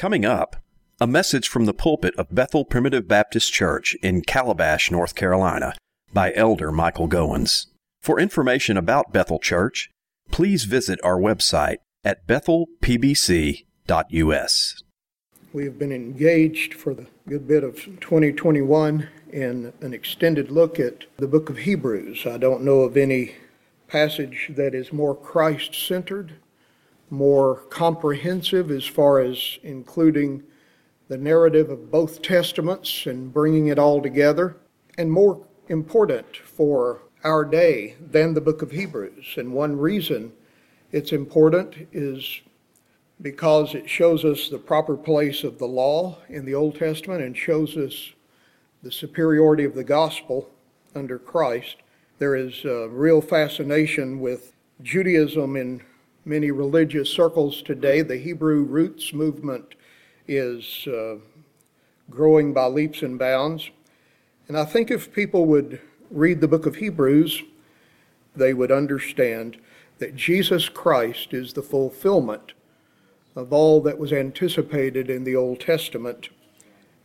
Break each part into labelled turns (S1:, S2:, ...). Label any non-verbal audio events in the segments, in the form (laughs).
S1: Coming up, a message from the pulpit of Bethel Primitive Baptist Church in Calabash, North Carolina, by Elder Michael Goins. For information about Bethel Church, please visit our website at bethelpbc.us.
S2: We have been engaged for the good bit of 2021 in an extended look at the book of Hebrews. I don't know of any passage that is more Christ centered, more comprehensive as far as including the narrative of both testaments and bringing it all together, and more important for our day than the book of Hebrews. And one reason it's important is because it shows us the proper place of the law in the Old Testament and shows us the superiority of the gospel under Christ. There is a real fascination with Judaism in many religious circles today. The Hebrew roots movement is uh, growing by leaps and bounds. And I think if people would read the book of Hebrews, they would understand that Jesus Christ is the fulfillment of all that was anticipated in the Old Testament,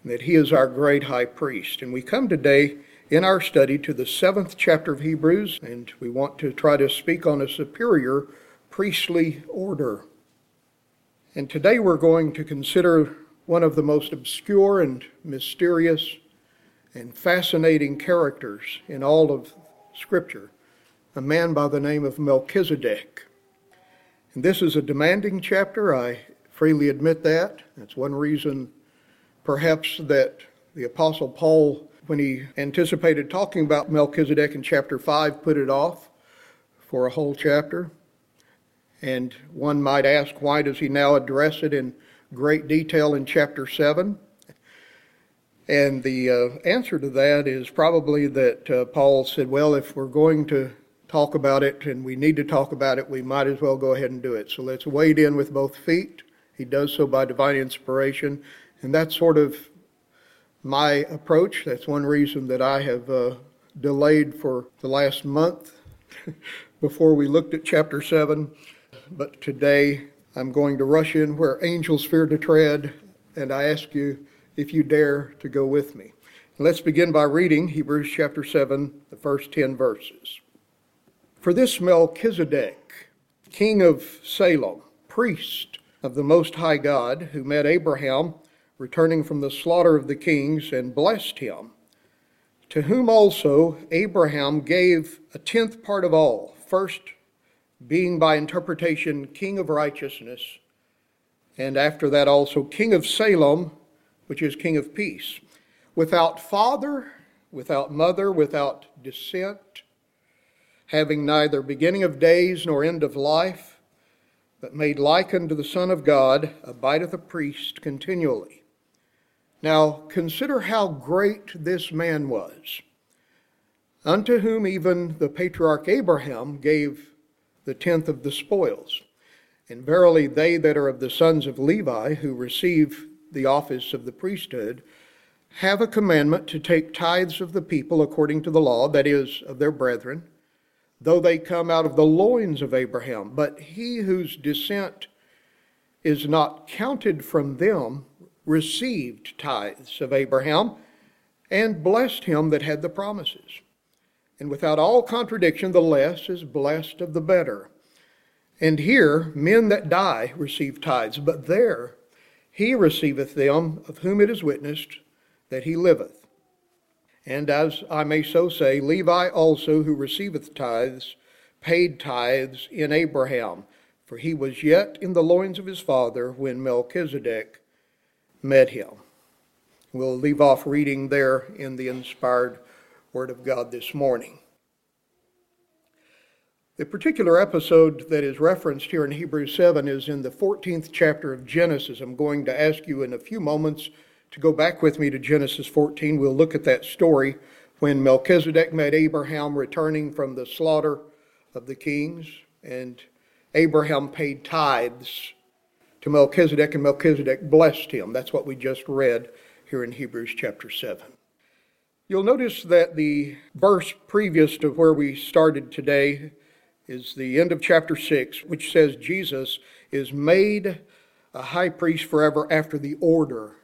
S2: and that he is our great high priest. And we come today in our study to the seventh chapter of Hebrews, and we want to try to speak on a superior priestly order. And today we're going to consider one of the most obscure and mysterious and fascinating characters in all of Scripture, a man by the name of Melchizedek. And this is a demanding chapter, I freely admit that. That's one reason, perhaps, that the Apostle Paul, when he anticipated talking about Melchizedek in chapter 5, put it off for a whole chapter. And one might ask, why does he now address it in great detail in chapter 7? And the uh, answer to that is probably that uh, Paul said, well, if we're going to talk about it and we need to talk about it, we might as well go ahead and do it. So let's wade in with both feet. He does so by divine inspiration. And that's sort of my approach. That's one reason that I have uh, delayed for the last month (laughs) before we looked at chapter 7. But today I'm going to rush in where angels fear to tread, and I ask you if you dare to go with me. Let's begin by reading Hebrews chapter 7, the first 10 verses. For this Melchizedek, king of Salem, priest of the Most High God, who met Abraham returning from the slaughter of the kings and blessed him, to whom also Abraham gave a tenth part of all, first being by interpretation king of righteousness, and after that also king of Salem, which is king of peace, without father, without mother, without descent having neither beginning of days nor end of life, but made like unto the Son of God, abideth a priest continually. Now consider how great this man was, unto whom even the patriarch Abraham gave the tenth of the spoils. And verily, they that are of the sons of Levi, who receive the office of the priesthood, have a commandment to take tithes of the people according to the law, that is, of their brethren though they come out of the loins of Abraham. But he whose descent is not counted from them received tithes of Abraham and blessed him that had the promises. And without all contradiction, the less is blessed of the better. And here, men that die receive tithes, but there he receiveth them of whom it is witnessed that he liveth. And as I may so say, Levi also, who receiveth tithes, paid tithes in Abraham, for he was yet in the loins of his father when Melchizedek met him. We'll leave off reading there in the inspired Word of God this morning. The particular episode that is referenced here in Hebrews 7 is in the 14th chapter of Genesis. I'm going to ask you in a few moments to go back with me to Genesis 14, we'll look at that story when Melchizedek met Abraham returning from the slaughter of the kings, and Abraham paid tithes to Melchizedek, and Melchizedek blessed him. That's what we just read here in Hebrews chapter 7. You'll notice that the verse previous to where we started today is the end of chapter 6, which says Jesus is made a high priest forever after the order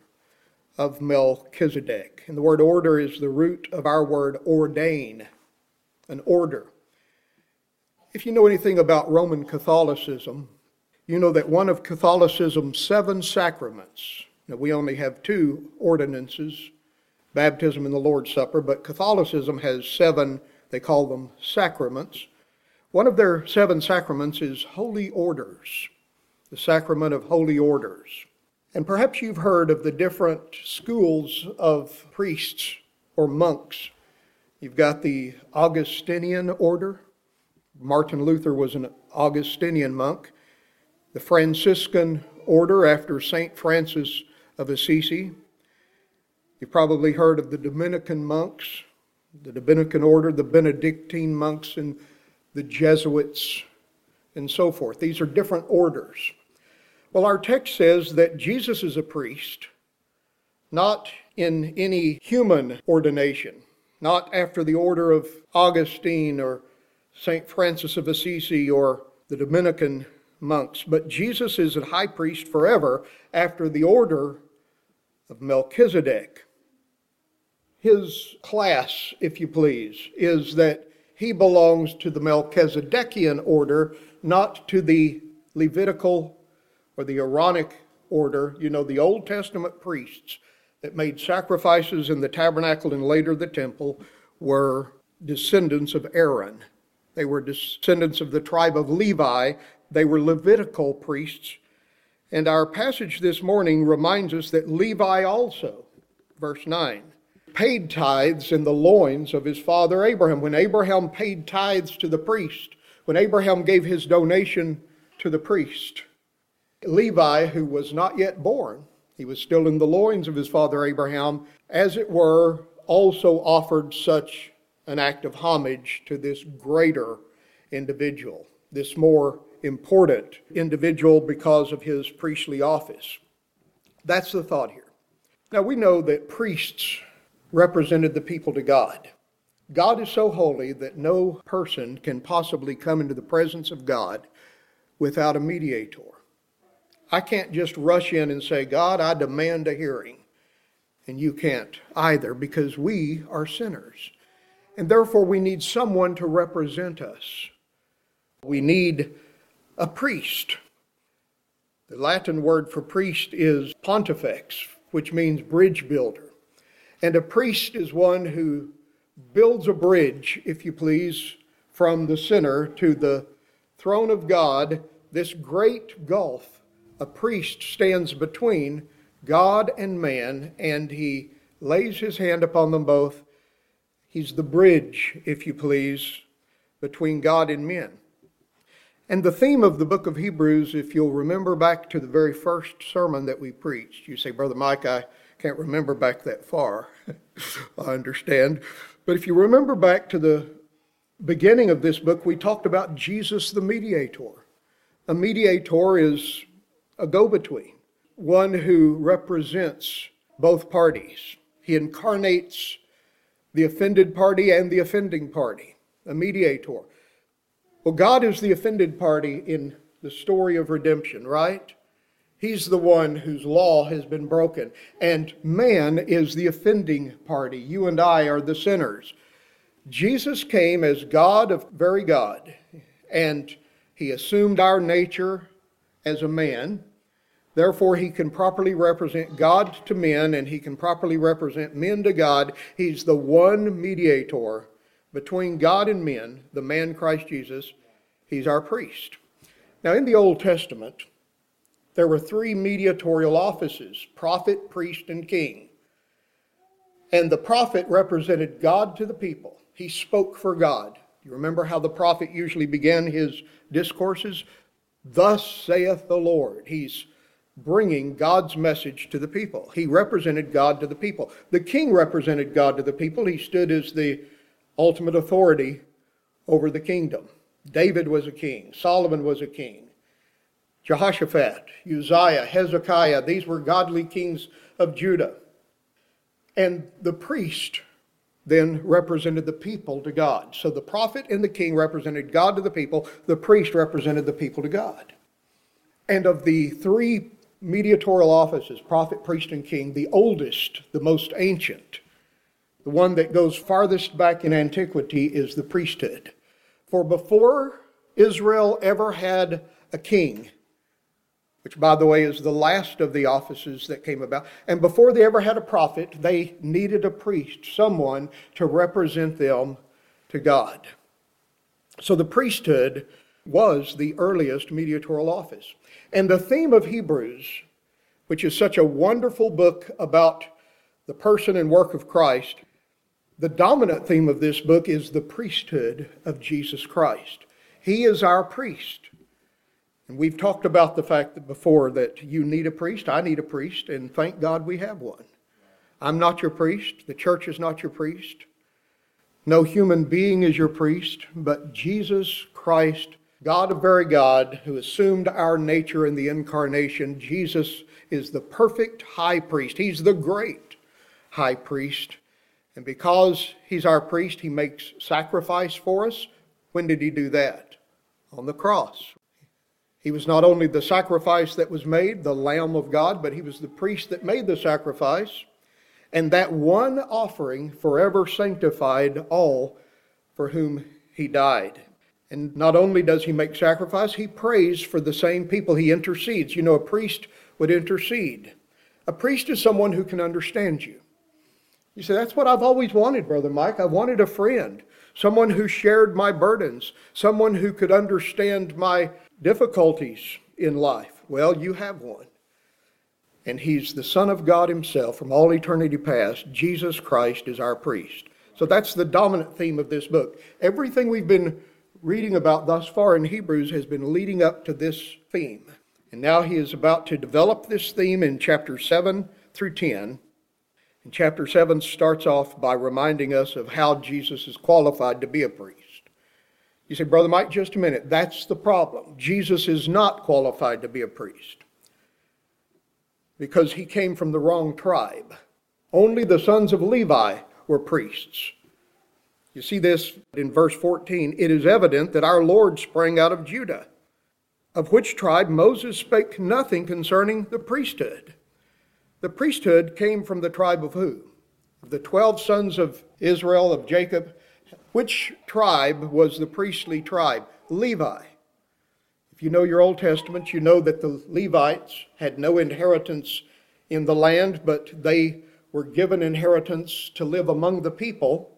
S2: of Melchizedek. And the word order is the root of our word ordain, an order. If you know anything about Roman Catholicism, you know that one of Catholicism's seven sacraments, now we only have two ordinances, baptism and the Lord's Supper, but Catholicism has seven, they call them sacraments. One of their seven sacraments is holy orders, the sacrament of holy orders. And perhaps you've heard of the different schools of priests or monks. You've got the Augustinian order, Martin Luther was an Augustinian monk. The Franciscan order after St. Francis of Assisi. You've probably heard of the Dominican monks, the Dominican order, the Benedictine monks, and the Jesuits, and so forth. These are different orders. Well, our text says that Jesus is a priest, not in any human ordination, not after the order of Augustine or St. Francis of Assisi or the Dominican monks, but Jesus is a high priest forever after the order of Melchizedek. His class, if you please, is that he belongs to the Melchizedekian order, not to the Levitical or the Aaronic order. You know, the Old Testament priests that made sacrifices in the tabernacle and later the temple were descendants of Aaron. They were descendants of the tribe of Levi. They were Levitical priests. And our passage this morning reminds us that Levi also, verse 9, paid tithes in the loins of his father Abraham. When Abraham paid tithes to the priest, when Abraham gave his donation to the priest, Levi, who was not yet born, he was still in the loins of his father Abraham, as it were, also offered such an act of homage to this greater individual, this more important individual because of his priestly office. That's the thought here. Now we know that priests represented the people to God. God is so holy that no person can possibly come into the presence of God without a mediator. I can't just rush in and say, God, I demand a hearing. And you can't either because we are sinners and therefore we need someone to represent us. We need a priest. The Latin word for priest is pontifex, which means bridge builder. And a priest is one who builds a bridge, if you please, from the sinner to the throne of God, this great gulf. A priest stands between God and man, and he lays his hand upon them both He's the bridge, if you please, between God and men. And the theme of the book of Hebrews, if you'll remember back to the very first sermon that we preached, you say, Brother Mike, I can't remember back that far. (laughs) I understand. But if you remember back to the beginning of this book, we talked about Jesus the mediator. A mediator is a go between, one who represents both parties. He incarnates the offended party and the offending party, a mediator. Well, God is the offended party in the story of redemption, right? He's the one whose law has been broken. And man is the offending party. You and I are the sinners. Jesus came as God of very God, and he assumed our nature as a man. Therefore, he can properly represent God to men and he can properly represent men to God. He's the one mediator between God and men, the man Christ Jesus. He's our priest. Now, in the Old Testament, there were three mediatorial offices prophet, priest, and king. And the prophet represented God to the people, he spoke for God. You remember how the prophet usually began his discourses? Thus saith the Lord. He's bringing God's message to the people. He represented God to the people. The king represented God to the people. He stood as the ultimate authority over the kingdom. David was a king, Solomon was a king. Jehoshaphat, Uzziah, Hezekiah, these were godly kings of Judah. And the priest then represented the people to God. So the prophet and the king represented God to the people, the priest represented the people to God. And of the three mediatorial offices prophet, priest, and king the oldest, the most ancient, the one that goes farthest back in antiquity is the priesthood. For before Israel ever had a king, which, by the way, is the last of the offices that came about. And before they ever had a prophet, they needed a priest, someone to represent them to God. So the priesthood was the earliest mediatorial office. And the theme of Hebrews, which is such a wonderful book about the person and work of Christ, the dominant theme of this book is the priesthood of Jesus Christ. He is our priest. And we've talked about the fact that before that you need a priest, I need a priest, and thank God we have one. I'm not your priest, the church is not your priest. No human being is your priest, but Jesus Christ God of very God, who assumed our nature in the incarnation, Jesus is the perfect high priest. He's the great high priest. And because he's our priest, he makes sacrifice for us. When did he do that? On the cross. He was not only the sacrifice that was made, the Lamb of God, but he was the priest that made the sacrifice. And that one offering forever sanctified all for whom he died. And not only does he make sacrifice, he prays for the same people. He intercedes. You know, a priest would intercede. A priest is someone who can understand you. You say, That's what I've always wanted, Brother Mike. I wanted a friend, someone who shared my burdens, someone who could understand my difficulties in life. Well, you have one. And he's the Son of God himself from all eternity past. Jesus Christ is our priest. So that's the dominant theme of this book. Everything we've been reading about thus far in Hebrews has been leading up to this theme. And now he is about to develop this theme in chapter 7 through 10. And chapter 7 starts off by reminding us of how Jesus is qualified to be a priest. You say, Brother Mike, just a minute. That's the problem. Jesus is not qualified to be a priest because he came from the wrong tribe. Only the sons of Levi were priests. You see this in verse 14. It is evident that our Lord sprang out of Judah, of which tribe Moses spake nothing concerning the priesthood. The priesthood came from the tribe of who? The 12 sons of Israel, of Jacob. Which tribe was the priestly tribe? Levi. If you know your Old Testament, you know that the Levites had no inheritance in the land, but they were given inheritance to live among the people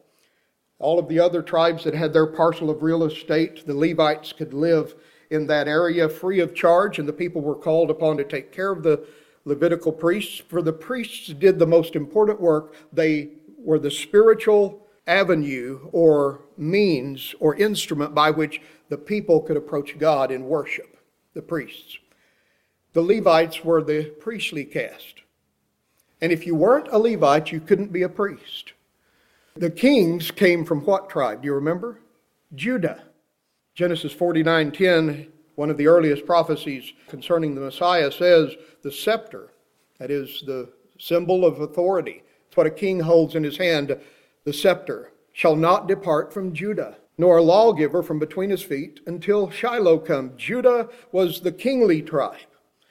S2: all of the other tribes that had their parcel of real estate, the Levites could live in that area free of charge, and the people were called upon to take care of the Levitical priests. For the priests did the most important work, they were the spiritual avenue or means or instrument by which the people could approach God in worship, the priests. The Levites were the priestly caste. And if you weren't a Levite, you couldn't be a priest. The kings came from what tribe? Do you remember? Judah. Genesis 49:10, one of the earliest prophecies concerning the Messiah says, "The scepter, that is the symbol of authority. It's what a king holds in his hand, the scepter, shall not depart from Judah." nor a lawgiver from between his feet until Shiloh come. Judah was the kingly tribe,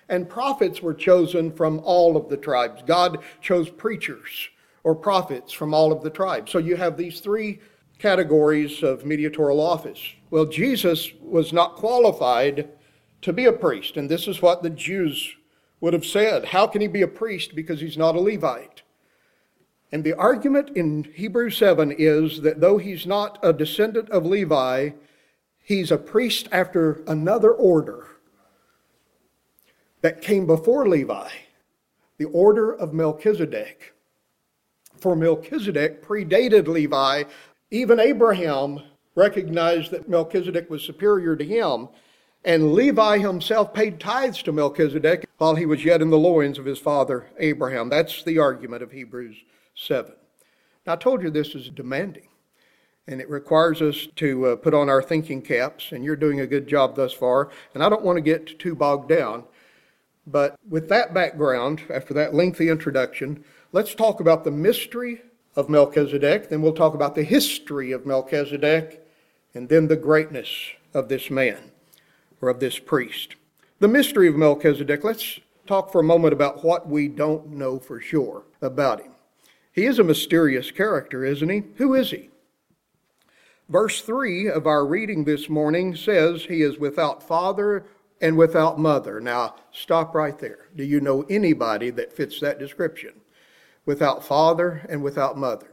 S2: and prophets were chosen from all of the tribes. God chose preachers or prophets from all of the tribes. So you have these three categories of mediatorial office. Well, Jesus was not qualified to be a priest, and this is what the Jews would have said. How can he be a priest because he's not a Levite? And the argument in Hebrews 7 is that though he's not a descendant of Levi, he's a priest after another order that came before Levi, the order of Melchizedek for Melchizedek predated Levi. Even Abraham recognized that Melchizedek was superior to him, and Levi himself paid tithes to Melchizedek while he was yet in the loins of his father Abraham. That's the argument of Hebrews 7. Now, I told you this is demanding, and it requires us to uh, put on our thinking caps, and you're doing a good job thus far, and I don't want to get too bogged down. But with that background, after that lengthy introduction, Let's talk about the mystery of Melchizedek, then we'll talk about the history of Melchizedek, and then the greatness of this man or of this priest. The mystery of Melchizedek, let's talk for a moment about what we don't know for sure about him. He is a mysterious character, isn't he? Who is he? Verse 3 of our reading this morning says he is without father and without mother. Now, stop right there. Do you know anybody that fits that description? Without father and without mother.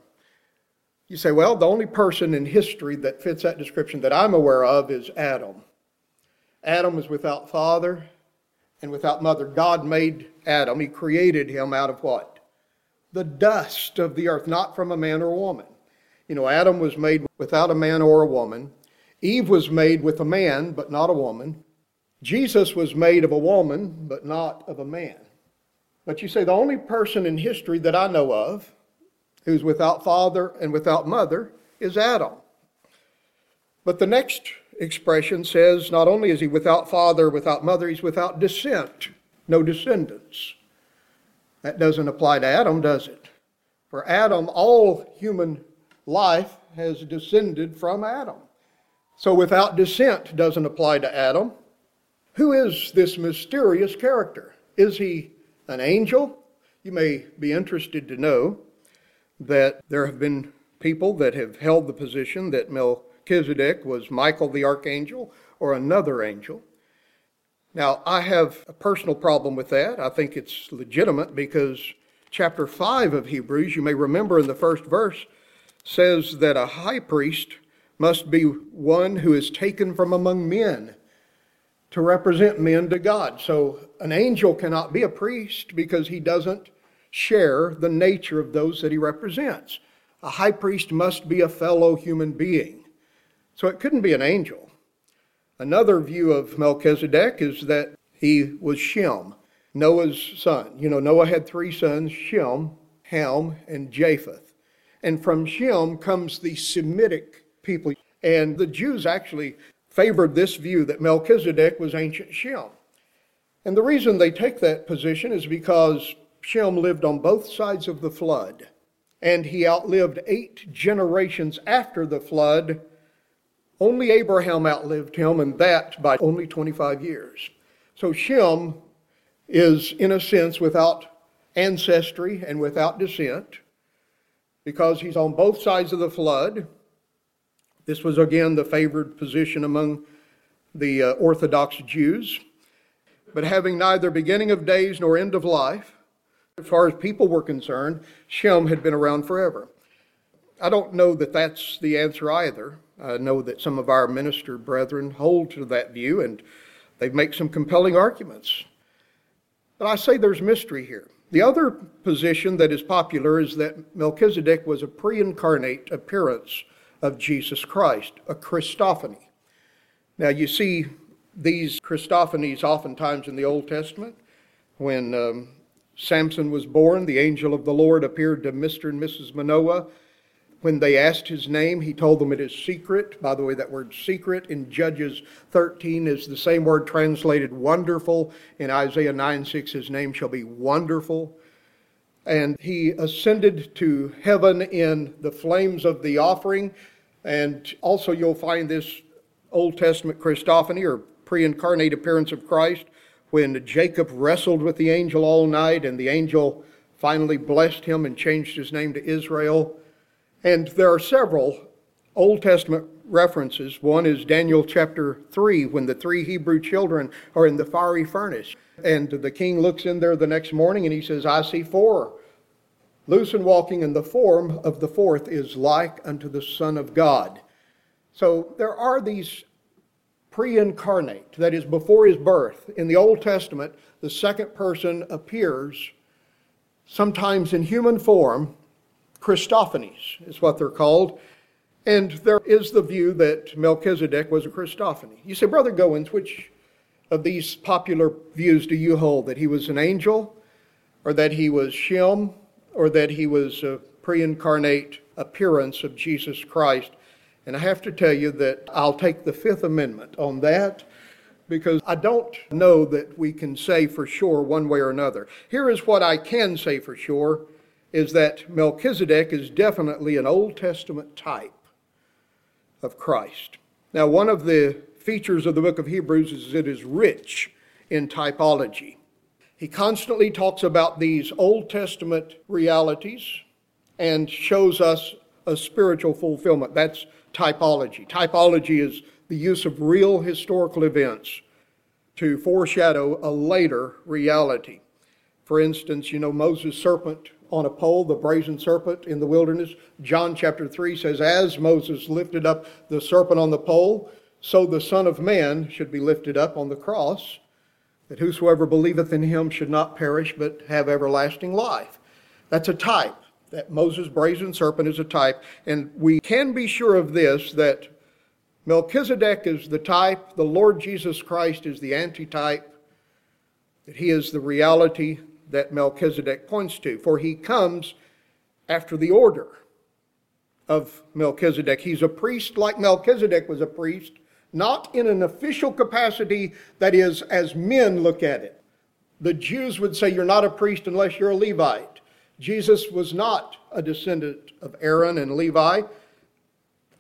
S2: You say, well, the only person in history that fits that description that I'm aware of is Adam. Adam was without father and without mother. God made Adam, He created him out of what? The dust of the earth, not from a man or a woman. You know, Adam was made without a man or a woman. Eve was made with a man, but not a woman. Jesus was made of a woman, but not of a man. But you say the only person in history that I know of who's without father and without mother is Adam. But the next expression says not only is he without father, without mother, he's without descent, no descendants. That doesn't apply to Adam, does it? For Adam, all human life has descended from Adam. So without descent doesn't apply to Adam. Who is this mysterious character? Is he an angel? You may be interested to know that there have been people that have held the position that Melchizedek was Michael the archangel or another angel. Now, I have a personal problem with that. I think it's legitimate because chapter 5 of Hebrews, you may remember in the first verse, says that a high priest must be one who is taken from among men to represent men to God. So an angel cannot be a priest because he doesn't share the nature of those that he represents. A high priest must be a fellow human being. So it couldn't be an angel. Another view of Melchizedek is that he was Shem, Noah's son. You know, Noah had three sons Shem, Ham, and Japheth. And from Shem comes the Semitic people. And the Jews actually favored this view that Melchizedek was ancient Shem. And the reason they take that position is because Shem lived on both sides of the flood, and he outlived eight generations after the flood. Only Abraham outlived him, and that by only 25 years. So Shem is, in a sense, without ancestry and without descent because he's on both sides of the flood. This was again the favored position among the uh, Orthodox Jews. But having neither beginning of days nor end of life, as far as people were concerned, Shem had been around forever. I don't know that that's the answer either. I know that some of our minister brethren hold to that view and they make some compelling arguments. But I say there's mystery here. The other position that is popular is that Melchizedek was a pre incarnate appearance of Jesus Christ, a Christophany. Now, you see these Christophanies oftentimes in the Old Testament. When um, Samson was born, the angel of the Lord appeared to Mr. and Mrs. Manoah. When they asked his name, he told them it is secret. By the way, that word secret in Judges 13 is the same word translated wonderful. In Isaiah 9 6, his name shall be wonderful and he ascended to heaven in the flames of the offering. And also, you'll find this Old Testament Christophany or pre incarnate appearance of Christ when Jacob wrestled with the angel all night and the angel finally blessed him and changed his name to Israel. And there are several Old Testament references. One is Daniel chapter 3, when the three Hebrew children are in the fiery furnace. And the king looks in there the next morning and he says, I see four loose and walking, and the form of the fourth is like unto the Son of God. So there are these pre incarnate, that is, before his birth. In the Old Testament, the second person appears sometimes in human form. Christophanies is what they're called. And there is the view that Melchizedek was a Christophany. You say, Brother Goins, which of these popular views do you hold? That he was an angel, or that he was Shem, or that he was a pre incarnate appearance of Jesus Christ. And I have to tell you that I'll take the Fifth Amendment on that because I don't know that we can say for sure one way or another. Here is what I can say for sure is that Melchizedek is definitely an Old Testament type of Christ. Now, one of the features of the book of Hebrews is it is rich in typology. He constantly talks about these Old Testament realities and shows us a spiritual fulfillment. That's typology. Typology is the use of real historical events to foreshadow a later reality. For instance, you know, Moses' serpent on a pole, the brazen serpent in the wilderness. John chapter 3 says, As Moses lifted up the serpent on the pole, so the Son of Man should be lifted up on the cross, that whosoever believeth in him should not perish but have everlasting life. That's a type. That Moses' brazen serpent is a type. And we can be sure of this that Melchizedek is the type, the Lord Jesus Christ is the antitype, that he is the reality that Melchizedek points to, for he comes after the order of Melchizedek. He's a priest like Melchizedek was a priest, not in an official capacity, that is, as men look at it. The Jews would say, You're not a priest unless you're a Levite. Jesus was not a descendant of Aaron and Levi.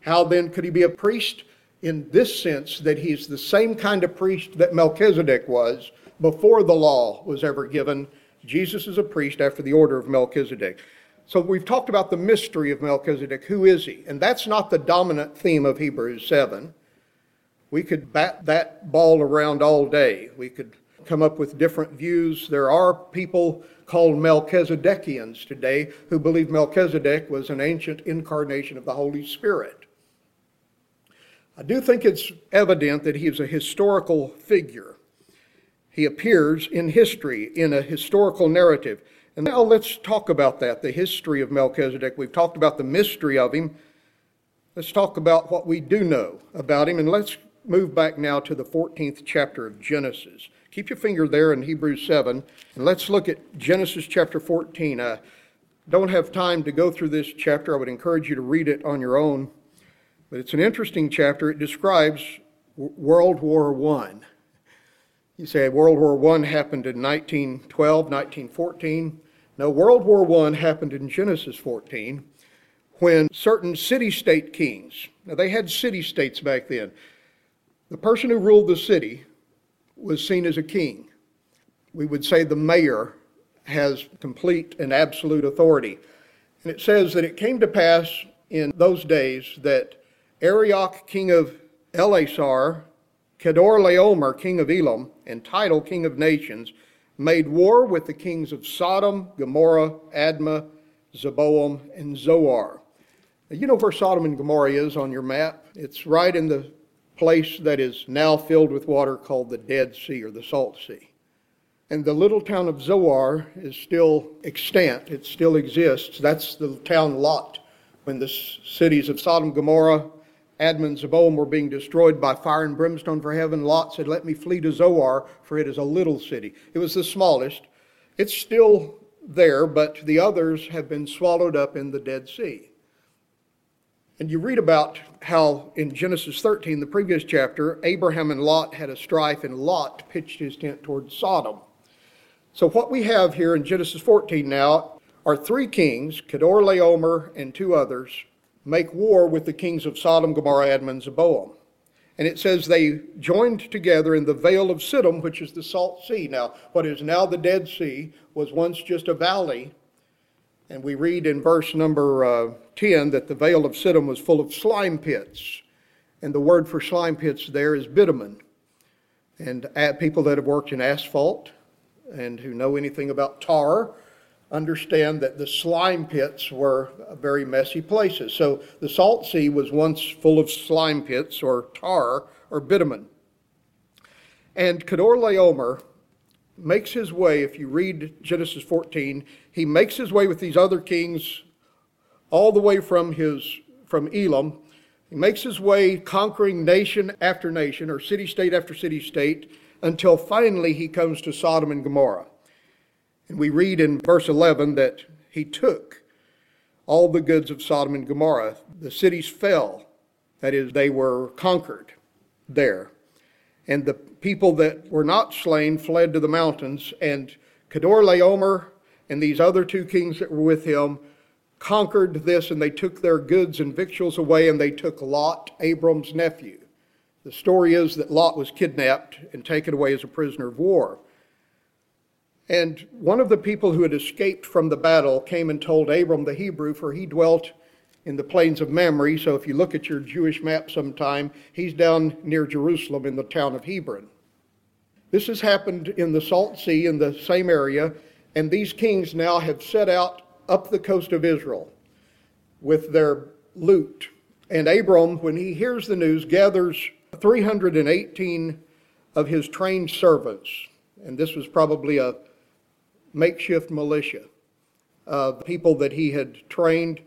S2: How then could he be a priest? In this sense, that he's the same kind of priest that Melchizedek was before the law was ever given Jesus is a priest after the order of Melchizedek. So we've talked about the mystery of Melchizedek. Who is he? And that's not the dominant theme of Hebrews 7. We could bat that ball around all day. We could come up with different views. There are people called Melchizedekians today who believe Melchizedek was an ancient incarnation of the Holy Spirit. I do think it's evident that he is a historical figure. He appears in history, in a historical narrative. And now let's talk about that the history of Melchizedek. We've talked about the mystery of him. Let's talk about what we do know about him. And let's move back now to the 14th chapter of Genesis. Keep your finger there in Hebrews 7. And let's look at Genesis chapter 14. I don't have time to go through this chapter. I would encourage you to read it on your own. But it's an interesting chapter. It describes World War I. You say World War I happened in 1912, 1914. No, World War I happened in Genesis 14 when certain city state kings, now they had city states back then, the person who ruled the city was seen as a king. We would say the mayor has complete and absolute authority. And it says that it came to pass in those days that Arioch, king of Ellasar, Chedorlaomer, king of Elam, and Tidal king of nations, made war with the kings of Sodom, Gomorrah, Admah, Zeboam, and Zoar. You know where Sodom and Gomorrah is on your map? It's right in the place that is now filled with water called the Dead Sea or the Salt Sea. And the little town of Zoar is still extant, it still exists. That's the town Lot. When the cities of Sodom, Gomorrah, Admah and were being destroyed by fire and brimstone for heaven, Lot said, Let me flee to Zoar, for it is a little city. It was the smallest. It's still there, but the others have been swallowed up in the Dead Sea. And you read about how in Genesis 13, the previous chapter, Abraham and Lot had a strife, and Lot pitched his tent towards Sodom. So, what we have here in Genesis 14 now are three kings, Chedorlaomer and two others, make war with the kings of Sodom, Gomorrah, Admah, and Zeboam. And it says they joined together in the Vale of Siddim, which is the Salt Sea. Now, what is now the Dead Sea was once just a valley. And we read in verse number uh, 10 that the Vale of Siddim was full of slime pits. And the word for slime pits there is bitumen. And people that have worked in asphalt and who know anything about tar understand that the slime pits were very messy places. So the Salt Sea was once full of slime pits or tar or bitumen. And Chedorlaomer makes his way, if you read Genesis 14, he makes his way with these other kings all the way from his from Elam. He makes his way conquering nation after nation or city state after city state until finally he comes to Sodom and Gomorrah. And we read in verse 11 that he took all the goods of Sodom and Gomorrah. The cities fell, that is, they were conquered there. And the people that were not slain fled to the mountains, and Chedorlaomer and these other two kings that were with him conquered this, and they took their goods and victuals away, and they took Lot, Abram's nephew. The story is that Lot was kidnapped and taken away as a prisoner of war. And one of the people who had escaped from the battle came and told Abram the Hebrew, for he dwelt in the plains of Mamre. So if you look at your Jewish map sometime, he's down near Jerusalem in the town of Hebron. This has happened in the Salt Sea in the same area, and these kings now have set out up the coast of Israel with their loot. And Abram, when he hears the news, gathers 318 of his trained servants. And this was probably a makeshift militia of people that he had trained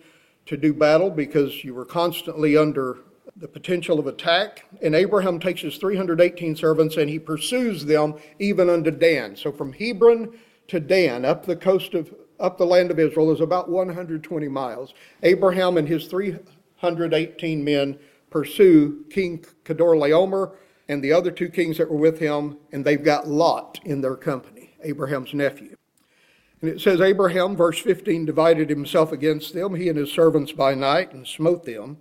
S2: to do battle because you were constantly under the potential of attack. And Abraham takes his 318 servants and he pursues them even unto Dan. So from Hebron to Dan, up the coast of up the land of Israel, is about 120 miles. Abraham and his 318 men pursue King Chedorlaomer and the other two kings that were with him, and they've got Lot in their company, Abraham's nephew. And it says, Abraham, verse 15, divided himself against them, he and his servants by night, and smote them,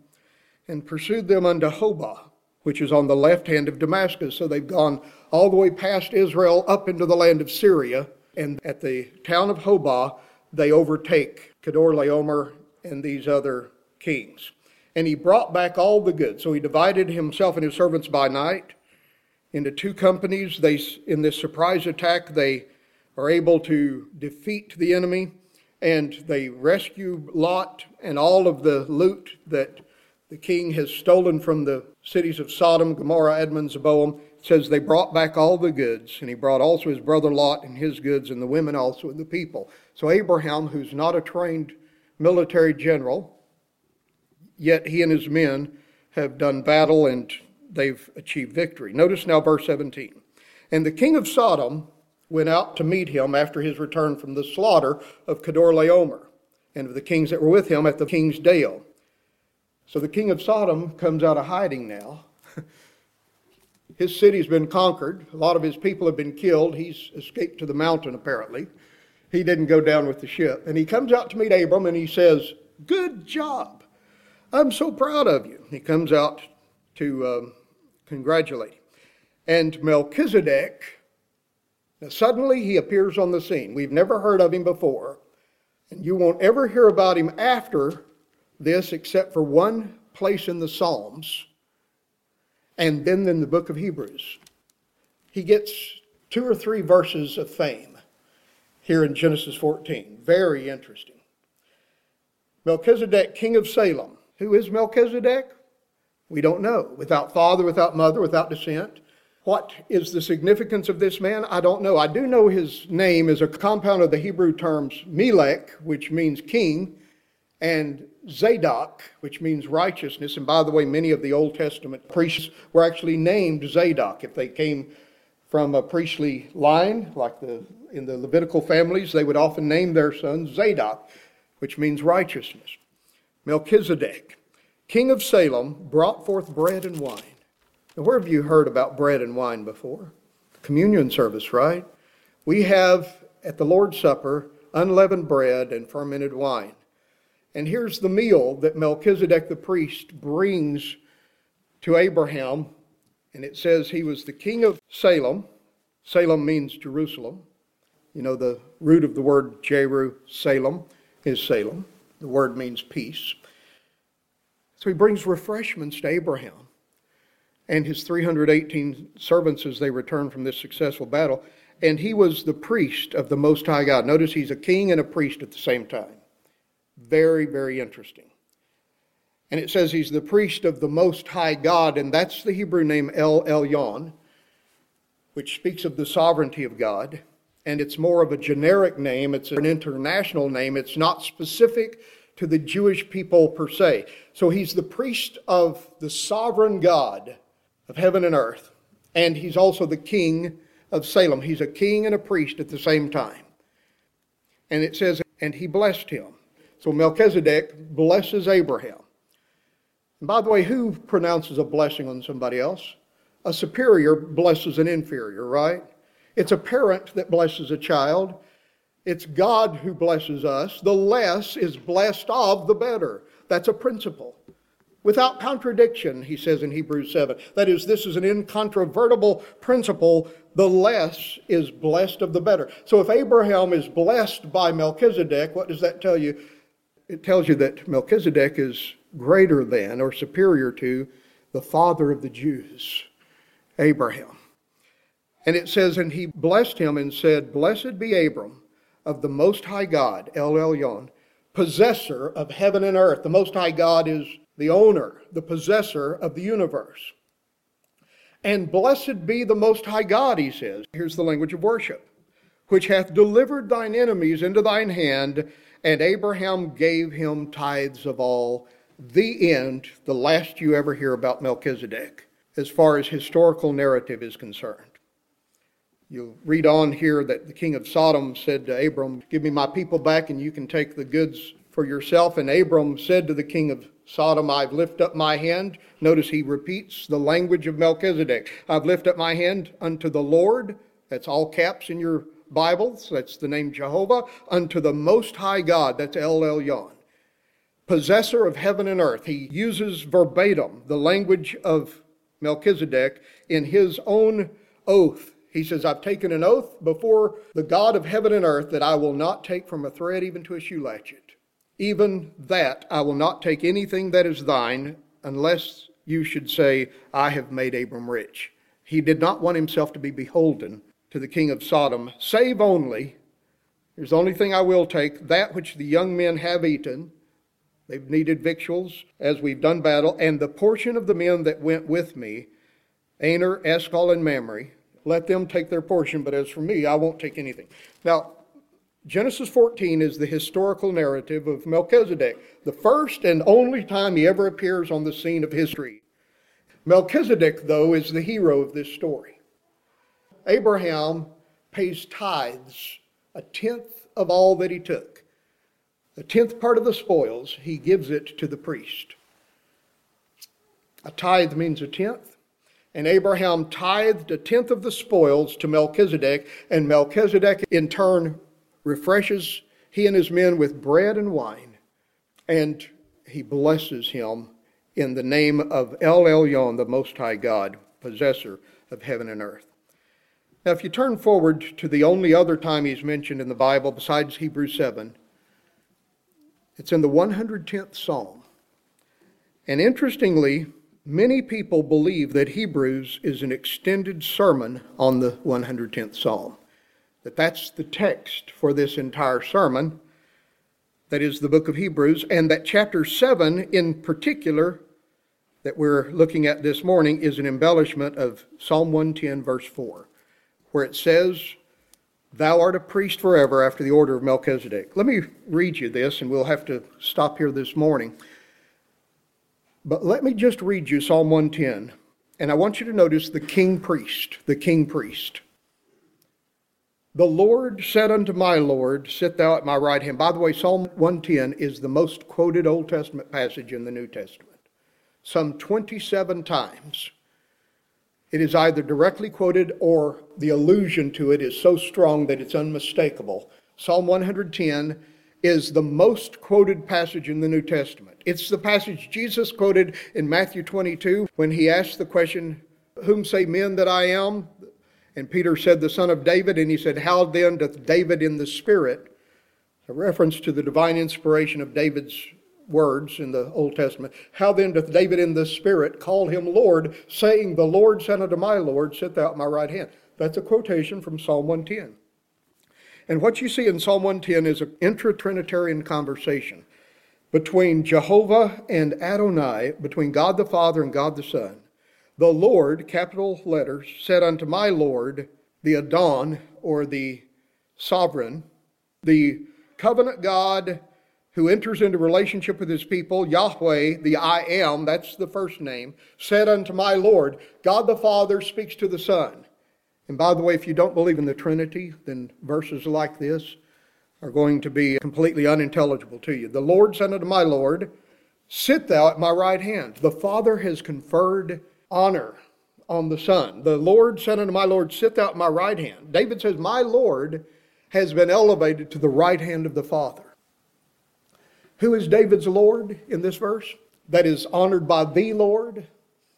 S2: and pursued them unto Hobah, which is on the left hand of Damascus. So they've gone all the way past Israel up into the land of Syria, and at the town of Hobah, they overtake Chedorlaomer and these other kings. And he brought back all the goods. So he divided himself and his servants by night into two companies. They, in this surprise attack, they are able to defeat the enemy and they rescue Lot and all of the loot that the king has stolen from the cities of Sodom, Gomorrah, Admah, Zeboam. It says they brought back all the goods, and he brought also his brother Lot and his goods, and the women also and the people. So Abraham, who's not a trained military general, yet he and his men have done battle and they've achieved victory. Notice now verse 17. And the king of Sodom went out to meet him after his return from the slaughter of Chedorlaomer and of the kings that were with him at the king's dale. So the king of Sodom comes out of hiding now. (laughs) his city's been conquered. A lot of his people have been killed. He's escaped to the mountain, apparently. He didn't go down with the ship. And he comes out to meet Abram and he says, Good job. I'm so proud of you. He comes out to um, congratulate him. And Melchizedek, now, suddenly he appears on the scene. We've never heard of him before, and you won't ever hear about him after this except for one place in the Psalms and then in the book of Hebrews. He gets two or three verses of fame here in Genesis 14. Very interesting. Melchizedek, king of Salem. Who is Melchizedek? We don't know. Without father, without mother, without descent. What is the significance of this man? I don't know. I do know his name is a compound of the Hebrew terms Melech, which means king, and Zadok, which means righteousness. And by the way, many of the Old Testament priests were actually named Zadok. If they came from a priestly line, like the in the Levitical families, they would often name their son Zadok, which means righteousness. Melchizedek, king of Salem, brought forth bread and wine. Now, where have you heard about bread and wine before? Communion service, right? We have at the Lord's Supper unleavened bread and fermented wine. And here's the meal that Melchizedek the priest brings to Abraham. And it says he was the king of Salem. Salem means Jerusalem. You know, the root of the word Jeru, Salem, is Salem. The word means peace. So he brings refreshments to Abraham and his 318 servants as they return from this successful battle. And he was the priest of the Most High God. Notice he's a king and a priest at the same time. Very, very interesting. And it says he's the priest of the Most High God, and that's the Hebrew name El Elyon, which speaks of the sovereignty of God. And it's more of a generic name, it's an international name, it's not specific to the Jewish people per se. So he's the priest of the sovereign God of heaven and earth. And he's also the king of Salem. He's a king and a priest at the same time. And it says, and he blessed him. So Melchizedek blesses Abraham. And by the way, who pronounces a blessing on somebody else? A superior blesses an inferior, right? It's a parent that blesses a child. It's God who blesses us. The less is blessed of, the better. That's a principle. Without contradiction, he says in Hebrews 7. That is, this is an incontrovertible principle. The less is blessed of the better. So if Abraham is blessed by Melchizedek, what does that tell you? It tells you that Melchizedek is greater than or superior to the father of the Jews, Abraham. And it says, And he blessed him and said, Blessed be Abram of the Most High God, El Elyon, possessor of heaven and earth. The Most High God is the owner, the possessor of the universe. And blessed be the Most High God, he says. Here's the language of worship, which hath delivered thine enemies into thine hand, and Abraham gave him tithes of all. The end, the last you ever hear about Melchizedek, as far as historical narrative is concerned. You'll read on here that the king of Sodom said to Abram, Give me my people back and you can take the goods for yourself. And Abram said to the king of Sodom, I've lifted up my hand. Notice he repeats the language of Melchizedek. I've lifted up my hand unto the Lord. That's all caps in your Bibles. That's the name Jehovah. Unto the Most High God. That's El Elyon. Possessor of heaven and earth. He uses verbatim the language of Melchizedek in his own oath he says, I've taken an oath before the God of heaven and earth that I will not take from a thread even to a shoe latchet. Even that I will not take anything that is thine unless you should say, I have made Abram rich. He did not want himself to be beholden to the king of Sodom, save only, here's the only thing I will take, that which the young men have eaten. They've needed victuals as we've done battle, and the portion of the men that went with me, Aner, Eshcol, and Mamre, let them take their portion, but as for me, I won't take anything. Now, Genesis 14 is the historical narrative of Melchizedek, the first and only time he ever appears on the scene of history. Melchizedek, though, is the hero of this story. Abraham pays tithes, a tenth of all that he took. A tenth part of the spoils, he gives it to the priest. A tithe means a tenth. And Abraham tithed a tenth of the spoils to Melchizedek, and Melchizedek in turn refreshes he and his men with bread and wine, and he blesses him in the name of El Elyon, the Most High God, possessor of heaven and earth. Now, if you turn forward to the only other time he's mentioned in the Bible besides Hebrews 7, it's in the 110th Psalm. And interestingly, Many people believe that Hebrews is an extended sermon on the 110th Psalm, that that's the text for this entire sermon, that is the book of Hebrews, and that chapter 7 in particular, that we're looking at this morning, is an embellishment of Psalm 110, verse 4, where it says, Thou art a priest forever after the order of Melchizedek. Let me read you this, and we'll have to stop here this morning. But let me just read you Psalm 110. And I want you to notice the king priest, the king priest. The Lord said unto my Lord, Sit thou at my right hand. By the way, Psalm 110 is the most quoted Old Testament passage in the New Testament, some 27 times. It is either directly quoted or the allusion to it is so strong that it's unmistakable. Psalm 110 is the most quoted passage in the New Testament. It's the passage Jesus quoted in Matthew 22 when he asked the question, Whom say men that I am? And Peter said, The son of David. And he said, How then doth David in the Spirit, a reference to the divine inspiration of David's words in the Old Testament, how then doth David in the Spirit call him Lord, saying, The Lord said unto my Lord, Sit thou at my right hand? That's a quotation from Psalm 110. And what you see in Psalm 110 is an intra Trinitarian conversation between Jehovah and Adonai, between God the Father and God the Son. The Lord, capital letters, said unto my Lord, the Adon, or the sovereign, the covenant God who enters into relationship with his people, Yahweh, the I am, that's the first name, said unto my Lord, God the Father speaks to the Son. And by the way, if you don't believe in the Trinity, then verses like this are going to be completely unintelligible to you. The Lord said unto my Lord, Sit thou at my right hand. The Father has conferred honor on the Son. The Lord said unto my Lord, Sit thou at my right hand. David says, My Lord has been elevated to the right hand of the Father. Who is David's Lord in this verse? that is honored by the Lord.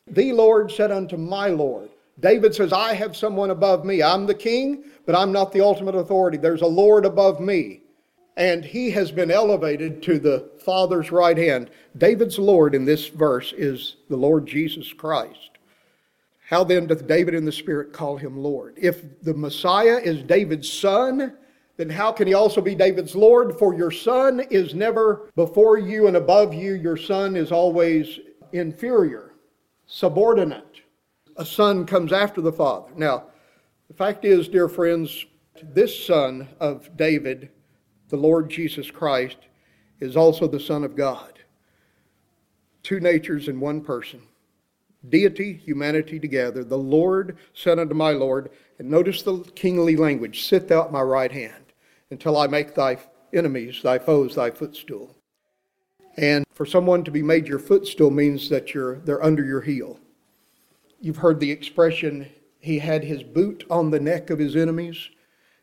S2: The Lord said unto my Lord. David says, I have someone above me. I'm the king, but I'm not the ultimate authority. There's a Lord above me. And he has been elevated to the Father's right hand. David's Lord in this verse is the Lord Jesus Christ. How then doth David in the Spirit call him Lord? If the Messiah is David's son, then how can he also be David's Lord? For your son is never before you and above you. Your son is always inferior, subordinate. A son comes after the father. Now, the fact is, dear friends, this son of David, the Lord Jesus Christ, is also the Son of God. Two natures in one person. Deity, humanity together. The Lord said unto my Lord, and notice the kingly language sit thou at my right hand until I make thy enemies, thy foes, thy footstool. And for someone to be made your footstool means that you're, they're under your heel. You've heard the expression, he had his boot on the neck of his enemies.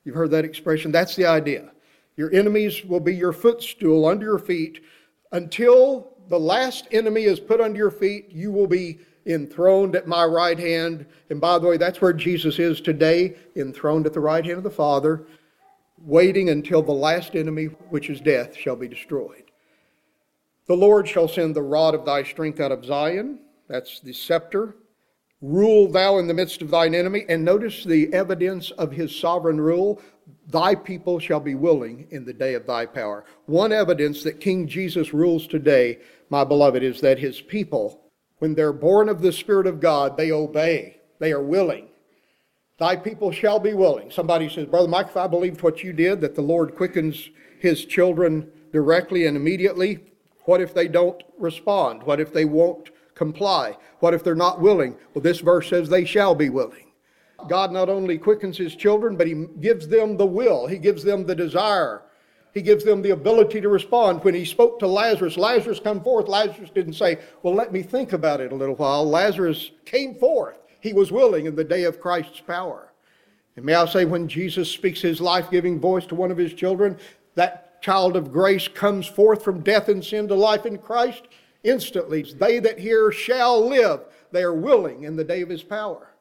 S2: You've heard that expression. That's the idea. Your enemies will be your footstool under your feet until the last enemy is put under your feet. You will be enthroned at my right hand. And by the way, that's where Jesus is today, enthroned at the right hand of the Father waiting until the last enemy, which is death, shall be destroyed. The Lord shall send the rod of thy strength out of Zion. That's the scepter. Rule thou in the midst of thine enemy. And notice the evidence of his sovereign rule. Thy people shall be willing in the day of thy power. One evidence that King Jesus rules today, my beloved, is that his people, when they're born of the Spirit of God, they obey. They are willing. Thy people shall be willing. Somebody says, Brother Mike, if I believed what you did, that the Lord quickens his children directly and immediately, what if they don't respond? What if they won't comply? What if they're not willing? Well, this verse says they shall be willing. God not only quickens his children, but he gives them the will, he gives them the desire. He gives them the ability to respond. When he spoke to Lazarus, Lazarus come forth. Lazarus didn't say, Well, let me think about it a little while. Lazarus came forth he was willing in the day of Christ's power. And may I say, when Jesus speaks his life giving voice to one of his children, that child of grace comes forth from death and sin to life in Christ instantly. They that hear shall live. They are willing in the day of his power.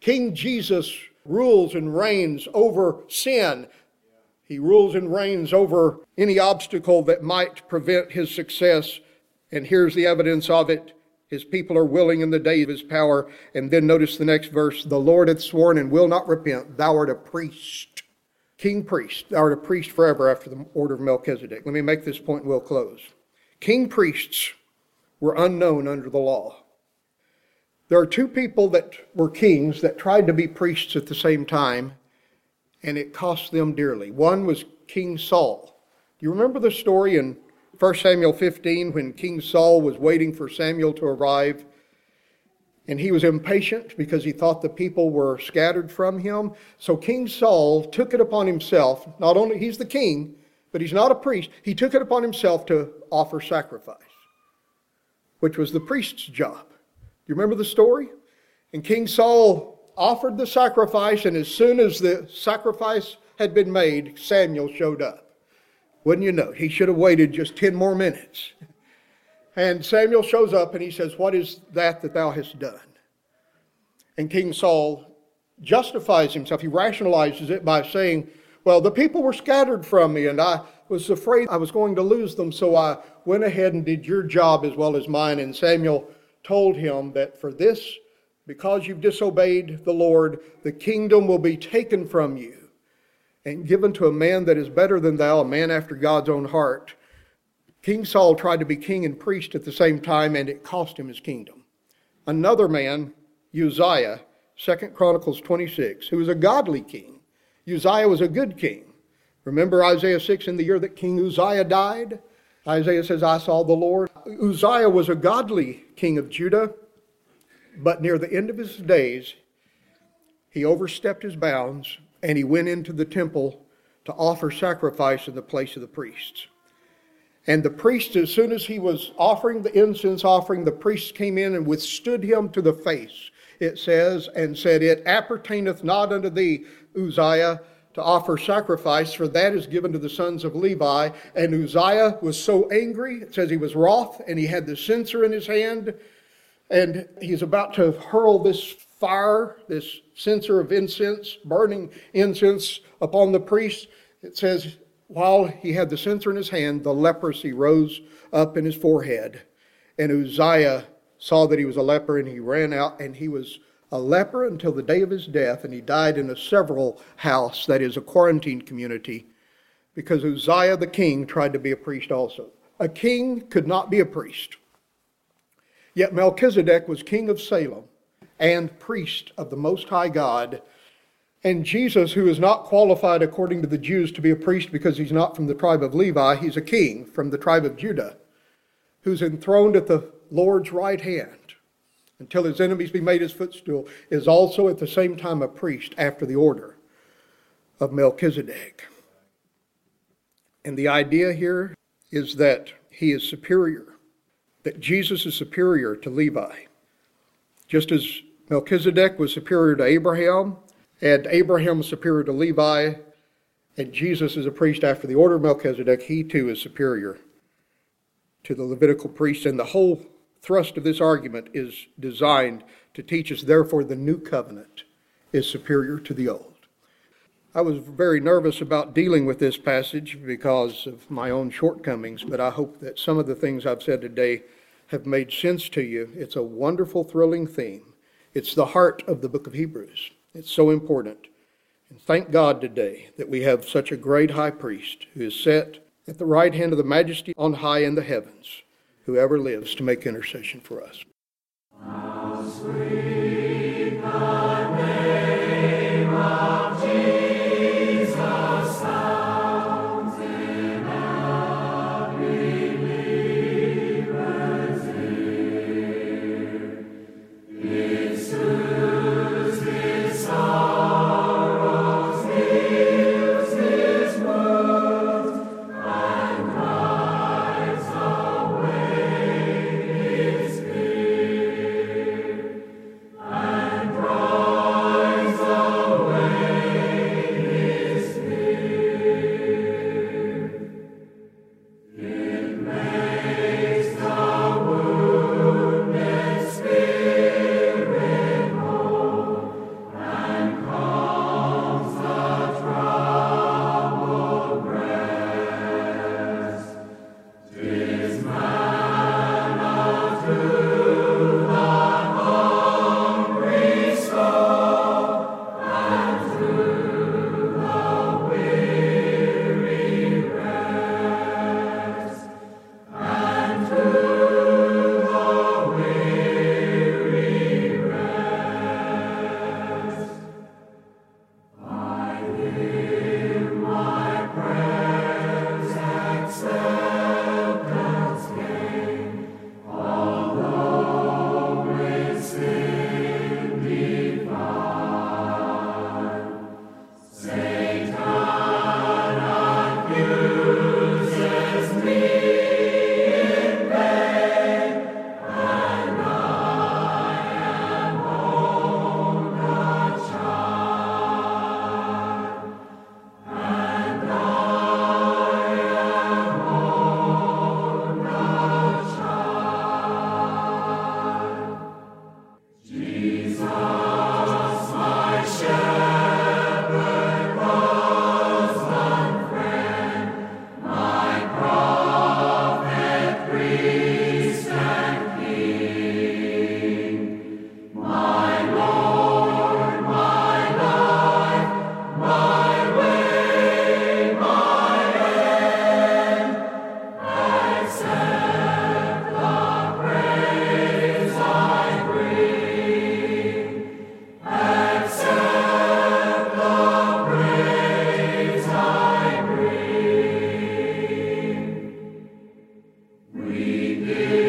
S2: King Jesus rules and reigns over sin. He rules and reigns over any obstacle that might prevent his success. And here's the evidence of it his people are willing in the day of his power. And then notice the next verse The Lord hath sworn and will not repent. Thou art a priest, king priest. Thou art a priest forever after the order of Melchizedek. Let me make this point and we'll close. King priests were unknown under the law. There are two people that were kings that tried to be priests at the same time, and it cost them dearly. One was King Saul. Do you remember the story in 1 Samuel 15, when King Saul was waiting for Samuel to arrive, and he was impatient because he thought the people were scattered from him. So King Saul took it upon himself, not only he's the king, but he's not a priest, he took it upon himself to offer sacrifice, which was the priest's job. Do you remember the story? And King Saul offered the sacrifice, and as soon as the sacrifice had been made, Samuel showed up. Wouldn't you know? He should have waited just 10 more minutes. And Samuel shows up and he says, What is that that thou hast done? And King Saul justifies himself. He rationalizes it by saying, Well, the people were scattered from me and I was afraid I was going to lose them, so I went ahead and did your job as well as mine. And Samuel told him that for this, because you've disobeyed the Lord, the kingdom will be taken from you and given to a man that is better than thou, a man after God's own heart. King Saul tried to be king and priest at the same time, and it cost him his kingdom. Another man, Uzziah, 2 Chronicles 26, who was a godly king. Uzziah was a good king. Remember Isaiah 6 in the year that King Uzziah died? Isaiah says, I saw the Lord. Uzziah was a godly king of Judah, but near the end of his days, he overstepped his bounds and he went into the temple to offer sacrifice in the place of the priests. And the priest, as soon as he was offering the incense offering, the priests came in and withstood him to the face, it says, and said, It appertaineth not unto thee, Uzziah, to offer sacrifice, for that is given to the sons of Levi. And Uzziah was so angry, it says he was wroth, and he had the censer in his hand, and he's about to hurl this fire, this censer of incense, burning incense upon the priest. It says, while he had the censer in his hand, the leprosy rose up in his forehead. And Uzziah saw that he was a leper, and he ran out, and he was a leper until the day of his death, and he died in a several house, that is, a quarantine community, because Uzziah the king tried to be a priest also. A king could not be a priest. Yet Melchizedek was king of Salem and priest of the Most High God. And Jesus, who is not qualified according to the Jews to be a priest because he's not from the tribe of Levi, he's a king from the tribe of Judah, who's enthroned at the Lord's right hand until his enemies be made his footstool, is also at the same time a priest after the order of Melchizedek. And the idea here is that he is superior, that Jesus is superior to Levi. Just as Melchizedek was superior to Abraham, and Abraham was superior to Levi, and Jesus is a priest after the order of Melchizedek, he too is superior to the Levitical priests. And the whole thrust of this argument is designed to teach us, therefore, the new covenant is superior to the old. I was very nervous about dealing with this passage because of my own shortcomings, but I hope that some of the things I've said today have made sense to you. It's a wonderful, thrilling theme. It's the heart of the book of Hebrews. It's so important. And thank God today that we have such a great high priest who is set at the right hand of the majesty on high in the heavens whoever lives to make intercession for us. Amen.